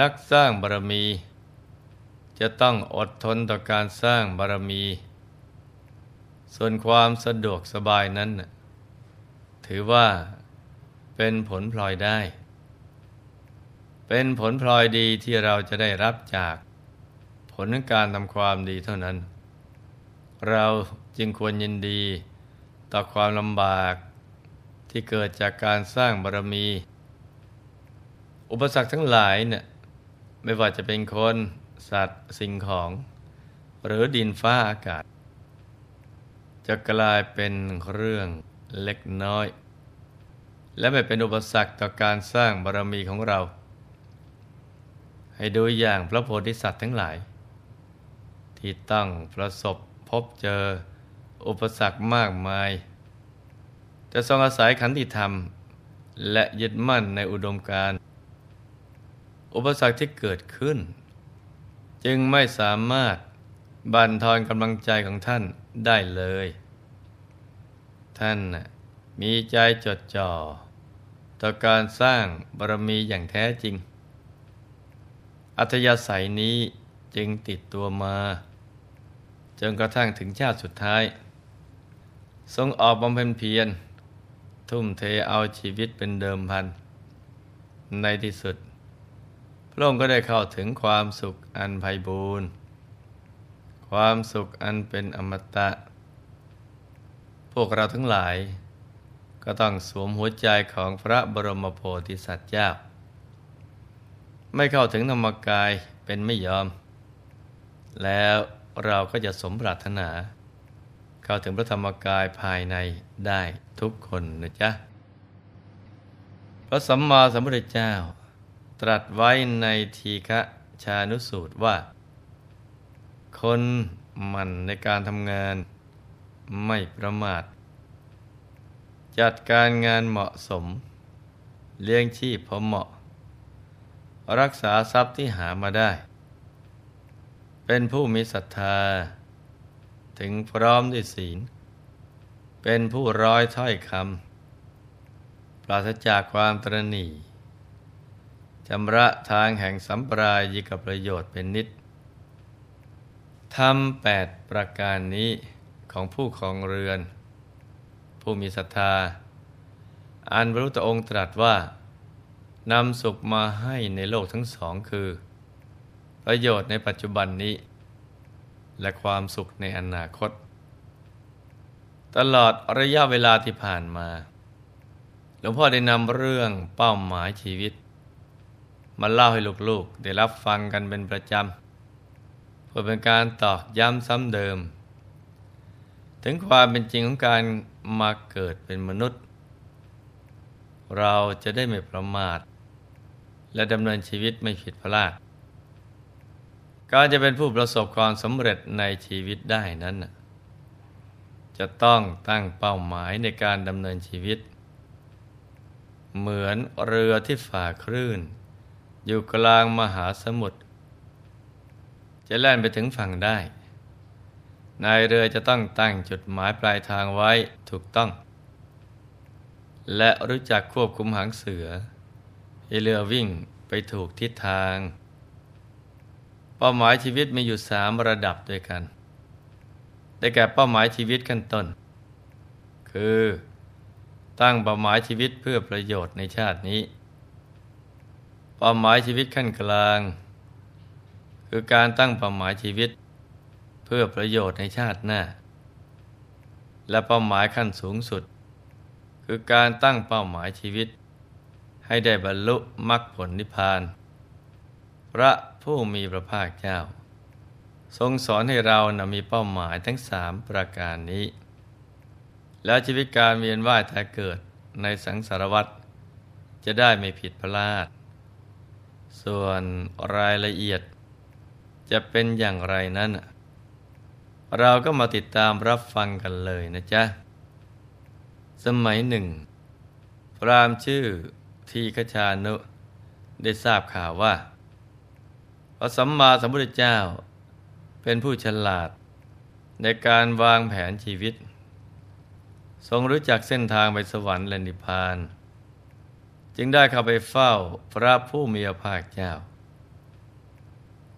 นักสร้างบารมี จะต้องอดทนต่อการสร้างบารมี ส่วนความสะดวกสบายนั้น ถือว่าเป็นผลพลอยได้ เป็นผลพลอยดีที่เราจะได้รับจากผลของการทำความดีเท่านั้น เราจึงควรยินดีต่อความลำบากที่เกิดจากการสร้างบารมี อุปสรรคทั้งหลายเนี่ย ไม่ว่าจะเป็นคนสัตว์สิ่งของ หรือดินฟ้าอากาศ จะกลายเป็นเรื่องเล็กน้อย และไม่เป็นอุปสรรคต่อการสร้างบารมีของเรา ให้ดูอย่างพระโพธิสัตว์ทั้งหลาย ที่ต้องประสบพบเจออุปสรรคมากมาย จะทรงอาศัยขันติธรรม และยึดมั่นในอุดมการณ์ อุปสรรคที่เกิดขึ้น จึงไม่สามารถบั่นทอนกำลังใจของท่านได้เลย ท่านมีใจจดจ่อ ต่อการสร้างบารมีอย่างแท้จริง อัธยาศัยนี้จึงติดตัวมา จนกระทั่งถึงชาติสุดท้าย ทรงออกบำเพ็ญเพียร ทุ่มเทเอาชีวิตเป็นเดิมพัน ในที่สุด ระองค์ก็ได้เข้าถึงความสุขอันไพบูรณ์ ความสุขอันเป็นอมตะ พวกเราทั้งหลาย ก็ต้องสวมหัวใจของพระบรมโพธิสัตว์เจ้า ไม่เข้าถึงธรรมกายเป็นไม่ยอม แล้วเราก็จะสมปรารถนา เข้าถึงพระธรรมกายภายในได้ทุกคนนะจ๊ะ พระสัมมาสัมพุทธเจ้า ตรัสไว้ในทีฆะชานุสูตรว่า คนมันในการทำงานไม่ประมาท จัดการงานเหมาะสม เลี้ยงชีพพอเหมาะ รักษาทรัพย์ที่หามาได้ เป็นผู้มีศรัทธา ถึงพร้อมด้วยศีล เป็นผู้ร้อยถ้อยคำปราศจากความตรณี จำระทางแห่งสัมปรายิกับประโยชน์เป็นนิดทำแปดประการนี้ของผู้ของเรือน ผู้มีศรัทธา อันพระพุทธองค์ตรัสว่านำสุขมาให้ในโลกทั้งสองคือ ประโยชน์ในปัจจุบันนี้ และความสุขในอนาคต ตลอดระยะเวลาที่ผ่านมา หลวงพ่อได้นำเรื่องเป้าหมายชีวิต มาเล่าให้ลูกๆ ได้รับฟังกันเป็นประจำเพื่อเป็นการตอกย้ำซ้ำเดิม ถึงความเป็นจริงของการมาเกิดเป็นมนุษย์ เราจะได้ไม่ประมาท และดำเนินชีวิตไม่ผิดพลาด การจะเป็นผู้ประสบความสำเร็จในชีวิตได้นั้น จะต้องตั้งเป้าหมายในการดำเนินชีวิต เหมือนเรือที่ฝ่าคลื่น อยู่กลางมหาสมุทรจะแล่นไปถึงฝั่งได้ นายเรือจะต้องตั้งจุดหมายปลายทางไว้ถูกต้อง และรู้จักควบคุมหางเสือ ให้เรือวิ่งไปถูกทิศทาง เป้าหมายชีวิตมีอยู่สามระดับด้วยกัน ได้แก่เป้าหมายชีวิตขั้นต้น คือตั้งเป้าหมายชีวิตเพื่อประโยชน์ในชาตินี้ เป้าหมายชีวิตขั้นกลาง คือการตั้งเป้าหมายชีวิต เพื่อประโยชน์ในชาติหน้า และเป้าหมายขั้นสูงสุด คือการตั้งเป้าหมายชีวิต ให้ได้บรรลุมรรคผลนิพพาน พระผู้มีพระภาคเจ้า ทรงสอนให้เรานะมีเป้าหมายทั้งสามประการนี้ แล้วชีวิตการเวียนว่ายตายเกิดในสังสารวัฏจะได้ไม่ผิดพลาด ส่วนรายละเอียด จะเป็นอย่างไรนั้น เราก็มาติดตามรับฟังกันเลยนะจ๊ะ สมัยหนึ่ง พรามชื่อทีฆชานุได้ทราบข่าวว่า พระสัมมาสัมพุทธเจ้า เป็นผู้ฉลาด ในการวางแผนชีวิต ทรงรู้จักเส้นทางไปสวรรค์และนิพพาน จึงได้เข้าไปเฝ้าพระผู้มีพระภาคเจ้า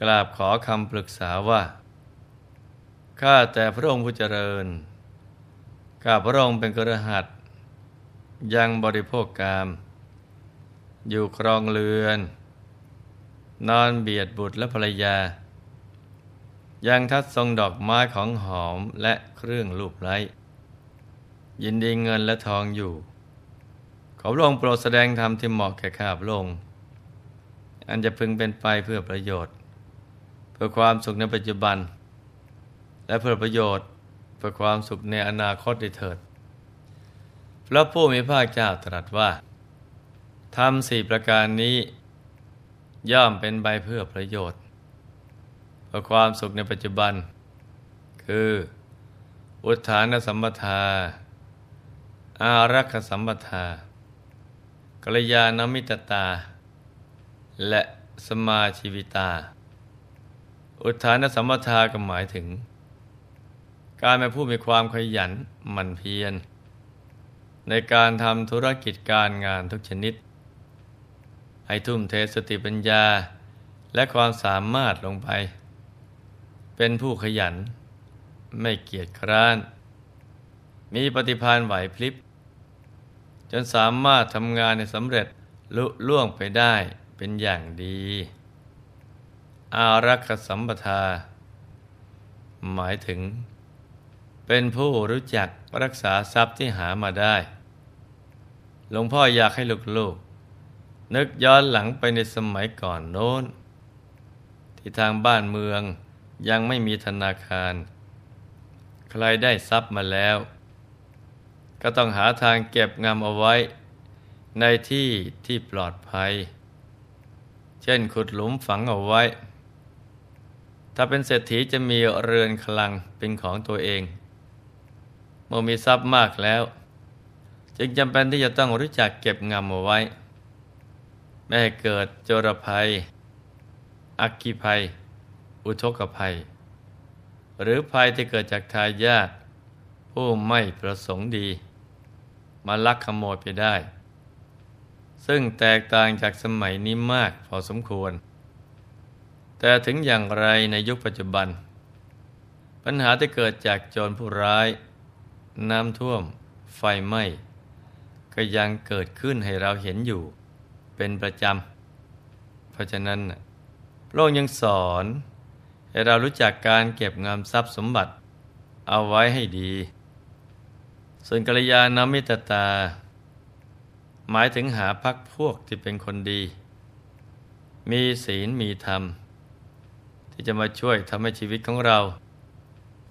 กราบขอคำปรึกษาว่า ข้าแต่พระองค์ผู้เจริญ ข้าพระองค์เป็นกระหัตยังบริโภคกามอยู่ครองเรือน นอนเบียดบุตรและภรรยา ยังทัดทรงดอกไม้ของหอมและเครื่องลูบไล้ ยินดีเงินและทองอยู่ พระองค์โปรดแสดงธรรมที่เหมาะแก่ข้าพระองค์อันจะพึงเป็นไปเพื่อประโยชน์ เพื่อความสุขในปัจจุบัน และเพื่อประโยชน์เพื่อความสุขในอนาคตได้เถิด พระผู้มีพระเจ้าตรัสว่าทำสี่ประการนี้ ย่อมเป็นไปเพื่อประโยชน์ เพื่อความสุขในปัจจุบัน คือ อุทานสัมปทา อารักษสัมปทา กัลยาณมิตตา และสมาชีวิตา อุทานสัมปทาก็หมายถึง การเป็นผู้มีความขยันหมั่นเพียร ในการทำธุรกิจการงานทุกชนิด ให้ทุ่มเทสติปัญญาและความสามารถลงไป เป็นผู้ขยัน ไม่เกียจคร้าน มีปฏิภาณไหวพลิบ จนสามารถทำงานในสำเร็จลุล่วงไปได้เป็นอย่างดี อารักษสัมปทา หมายถึง เป็นผู้รู้จักรักษาทรัพย์ที่หามาได้ หลวงพ่ออยากให้ลูกๆ นึกย้อนหลังไปในสมัยก่อนโน้น ที่ทางบ้านเมืองยังไม่มีธนาคาร ใครได้ทรัพย์มาแล้ว ก็ต้องหาทางเก็บงำเอาไว้ ในที่ที่ปลอดภัย เช่นขุดหลุมฝังเอาไว้ ถ้าเป็นเศรษฐีจะมีเรือนคลังเป็นของตัวเอง เมื่อมีทรัพย์มากแล้ว จึงจำเป็นที่จะต้องรู้จักเก็บงำเอาไว้ ไม่ให้เกิดโจรภัย อักขีภัย อุทกภัย หรือภัยที่เกิดจากทายาทผู้ไม่ประสงค์ดี มาลักขโมยไปได้ ซึ่งแตกต่างจากสมัยนี้มากพอสมควร แต่ถึงอย่างไรในยุคปัจจุบัน ปัญหาที่เกิดจากโจรผู้ร้าย น้ำท่วม ไฟไหม้ก็ยังเกิดขึ้นให้เราเห็นอยู่ เป็นประจำ เพราะฉะนั้นพระองค์ยังสอน ให้เรารู้จักการเก็บงำทรัพย์สมบัติ เอาไว้ให้ดี ส่วนกัลยาณมิตรตา หมายถึงหาพักพวกที่เป็นคนดี มีศีลมีธรรม ที่จะมาช่วยทำให้ชีวิตของเราจ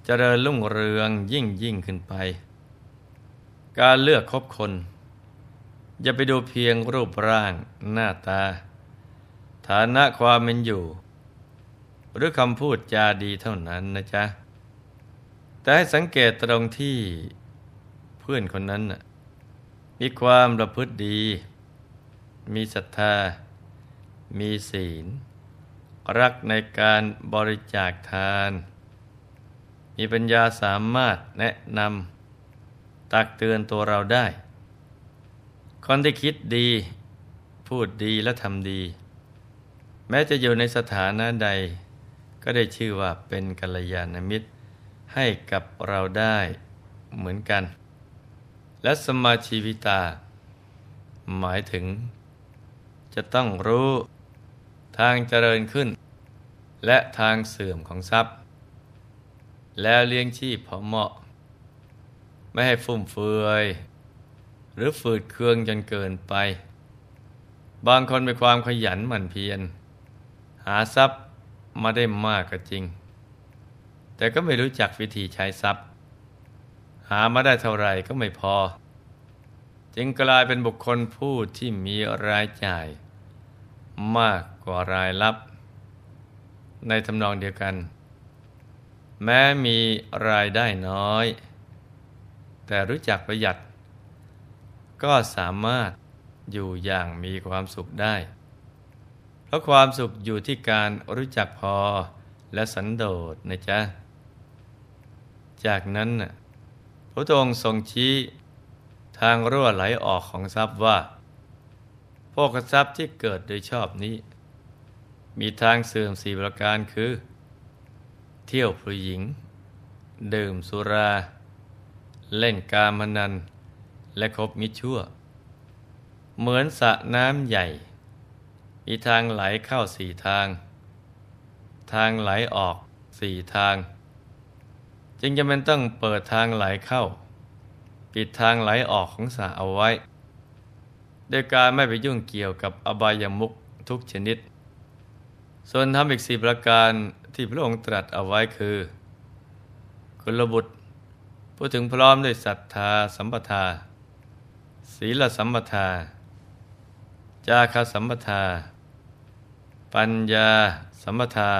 เจริญรุ่งเรืองยิ่งยิ่งขึ้นไป การเลือกคบคน อย่าไปดูเพียงรูปร่าง หน้าตา ฐานะความเป็นอยู่ หรือคำพูดจาดีเท่านั้นนะจ๊ะ แต่ให้สังเกตตรงที่ พื่อนคนนั้นมีความประพฤติดี มีศรัทธา มีศีล รักในการบริจาคทาน มีปัญญาสามารถแนะนำตักเตือนตัวเราได้ คนที่คิดดี พูดดีและทำดี แม้จะอยู่ในสถานะใด ก็ได้ชื่อว่าเป็นกัลยาณมิตรให้กับเราได้เหมือนกัน และสมาชีวิตา หมายถึง จะต้องรู้ทางเจริญขึ้น และทางเสื่อมของทรัพย์ แล้วเลี้ยงชีพพอเหมาะ ไม่ให้ฟุ่มเฟือย หรือฝืดเคืองจนเกินไป บางคนมีความขยันหมั่นเพียร หาทรัพย์มาได้มากก็จริง แต่ก็ไม่รู้จักวิธีใช้ทรัพย์ หามาได้เท่าไหร่ก็ไม่พอ จึงกลายเป็นบุคคลผู้ที่มีรายจ่าย มากกว่ารายรับ ในทำนองเดียวกัน แม้มีรายได้น้อย แต่รู้จักประหยัด ก็สามารถอยู่อย่างมีความสุขได้ เพราะความสุขอยู่ที่การรู้จักพอและสันโดษนะจ๊ะ จากนั้น พระองค์ทรงชี้ทางรั่วไหลออกของทรัพย์ว่าพวกทรัพย์ที่เกิดโดยชอบนี้ มีทางเสื่อมสี่ประการคือ เที่ยวผู้หญิง ดื่มสุรา เล่นการมนัน และคบมิชั่ว เหมือนสระน้ำใหญ่ มีทางไหลเข้าสี่ทาง ทางไหลออกสี่ทาง จึงจะเป็นต้องเปิดทางไหลเข้า ปิดทางไหลออกของสระเอาไว้ โดยการไม่ไปยุ่งเกี่ยวกับอบายามุขทุกชนิด ส่วนทำอีกสี่ประการที่พระองค์ตรัสเอาไว้คือกุลบุตรพูดถึงพร้อมด้วยศรัทธาสัมปทา ศีลสัมปทา จาคสัมปทา ปัญญาสัมปทา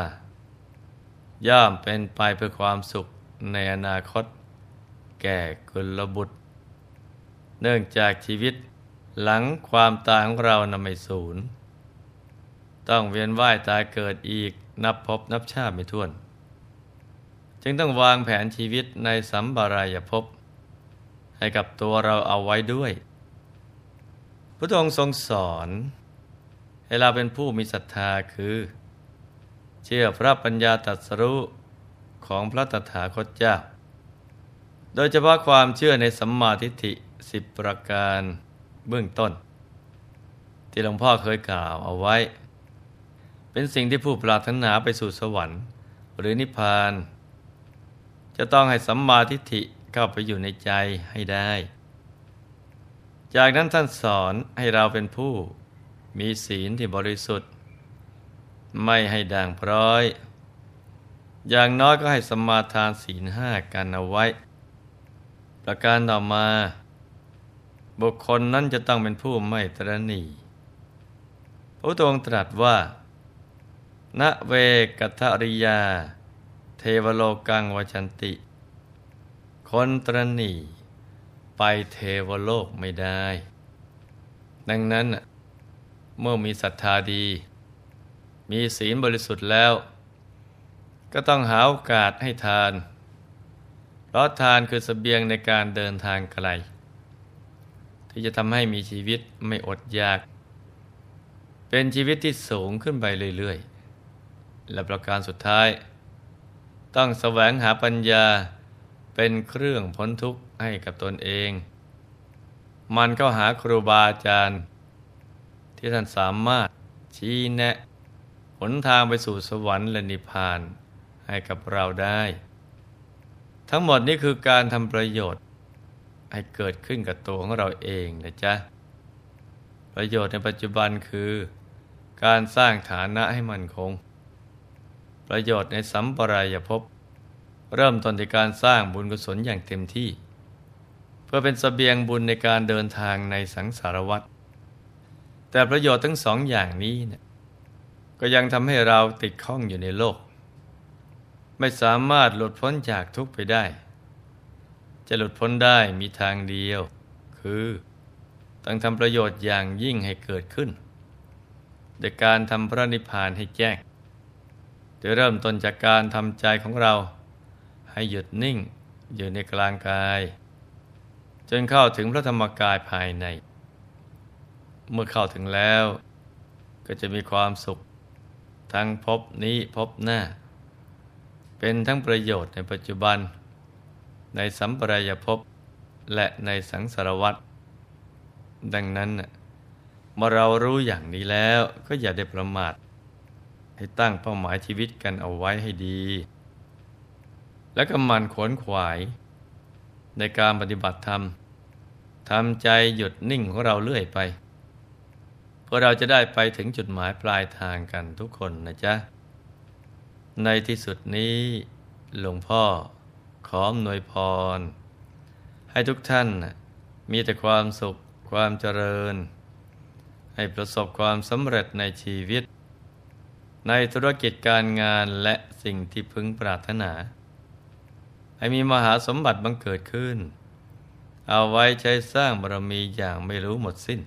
ย่อมเป็นไปเพื่อความสุข ในอนาคต แก่กุลบุตร เนื่องจากชีวิตหลังความตายของเรานำไม่สูญต้องเวียนว่ายตายเกิดอีกนับพบนับชาติไม่ถ้วน จึงต้องวางแผนชีวิตในสัมบารายภพให้กับตัวเราเอาไว้ด้วย พระองค์ทรงสอน ให้เราเป็นผู้มีศรัทธาคือ เชื่อพระปัญญาตรัสรู้ ของพระตถาคตเจ้า โดยเฉพาะความเชื่อในสัมมาทิฏฐิสิบประการเบื้องต้น ที่หลวงพ่อเคยกล่าวเอาไว้ เป็นสิ่งที่ผู้ปรารถนาไปสู่สวรรค์ หรือนิพพาน จะต้องให้สัมมาทิฏฐิเข้าไปอยู่ในใจให้ได้ จากนั้นท่านสอนให้เราเป็นผู้มีศีลที่บริสุทธิ์ ไม่ให้ด่างพร้อย อย่างน้อยก็ให้สมาทานศีลห้ากันเอาไว้ ประการต่อมา บุคคลนั้นจะต้องเป็นผู้ไม่ตรณีพระองค์ตรัสว่า ณเวกัทริยา เทวโลกังวชันติ คนตรณีไปเทวโลกไม่ได้ ดังนั้นเมื่อมีศรัทธาดี มีศีลบริสุทธิ์แล้ว ก็ต้องหาโอกาสให้ทาน เพราะทานคือสเสบียงในการเดินทางไกล ที่จะทำให้มีชีวิตไม่อดอยาก เป็นชีวิตที่สูงขึ้นไปเรื่อยๆ และประการสุดท้าย ต้องแสวงหาปัญญาเป็นเครื่องพ้นทุกข์ให้กับตนเอง มันก็หาครูบาอาจารย์ ที่ท่านสามารถชี้แนะ หนทางไปสู่สวรรค์และนิพพาน ให้กับเราได้ ทั้งหมดนี้คือการทำประโยชน์ ให้เกิดขึ้นกับตัวของเราเองนะจ๊ะ ประโยชน์ในปัจจุบันคือ การสร้างฐานะให้มั่นคง ประโยชน์ในสัมปรายภพเริ่มต้นจากการสร้างบุญกุศลอย่างเต็มที่ เพื่อเป็นสเสบียงบุญในการเดินทางในสังสารวัฏแต่ประโยชน์ทั้งสองอย่างนี้เนี่ยก็ยังทำให้เราติดข้องอยู่ในโลก ไม่สามารถหลุดพ้นจากทุกข์ไปได้ จะหลุดพ้นได้มีทางเดียว คือต้องทำประโยชน์อย่างยิ่งให้เกิดขึ้นโดยการทำพระนิพพานให้แจ้งโดยเริ่มต้นจากการทำใจของเรา ให้หยุดนิ่งอยู่ในกลางกาย จนเข้าถึงพระธรรมกายภายใน เมื่อเข้าถึงแล้ว ก็จะมีความสุข ทั้งพบนี้พบหน้า เป็นทั้งประโยชน์ในปัจจุบัน ในสัมปรายภพและในสังสารวัฏดังนั้นเมื่อเรารู้อย่างนี้แล้วก็อย่าได้ประมาท ให้ตั้งเป้าหมายชีวิตกันเอาไว้ให้ดี และก็มันขวนขวาย ในการปฏิบัติธรรมทำใจหยุดนิ่งของเราเรื่อยไป เพื่อเราจะได้ไปถึงจุดหมายปลายทางกันทุกคนนะจ๊ะ ในที่สุดนี้หลวงพ่อขออำนวยพร ให้ทุกท่านมีแต่ความสุขความเจริญ ให้ประสบความสำเร็จในชีวิต ในธุรกิจการงานและสิ่งที่พึงปรารถนา ให้มีมหาสมบัติบังเกิดขึ้น เอาไว้ใช้สร้างบารมีอย่างไม่รู้หมดสิ้น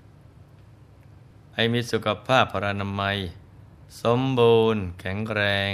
ให้มีสุขภาพพรานามัย สมบูรณ์แข็งแรง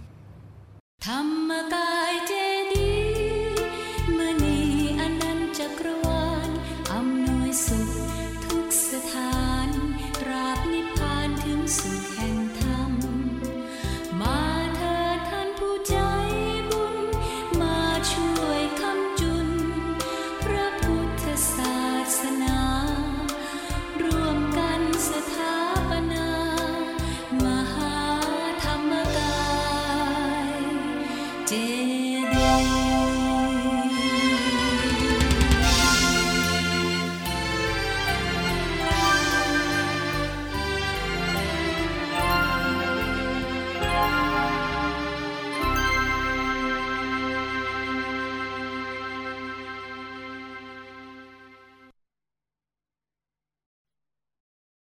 ธรรมกายเจ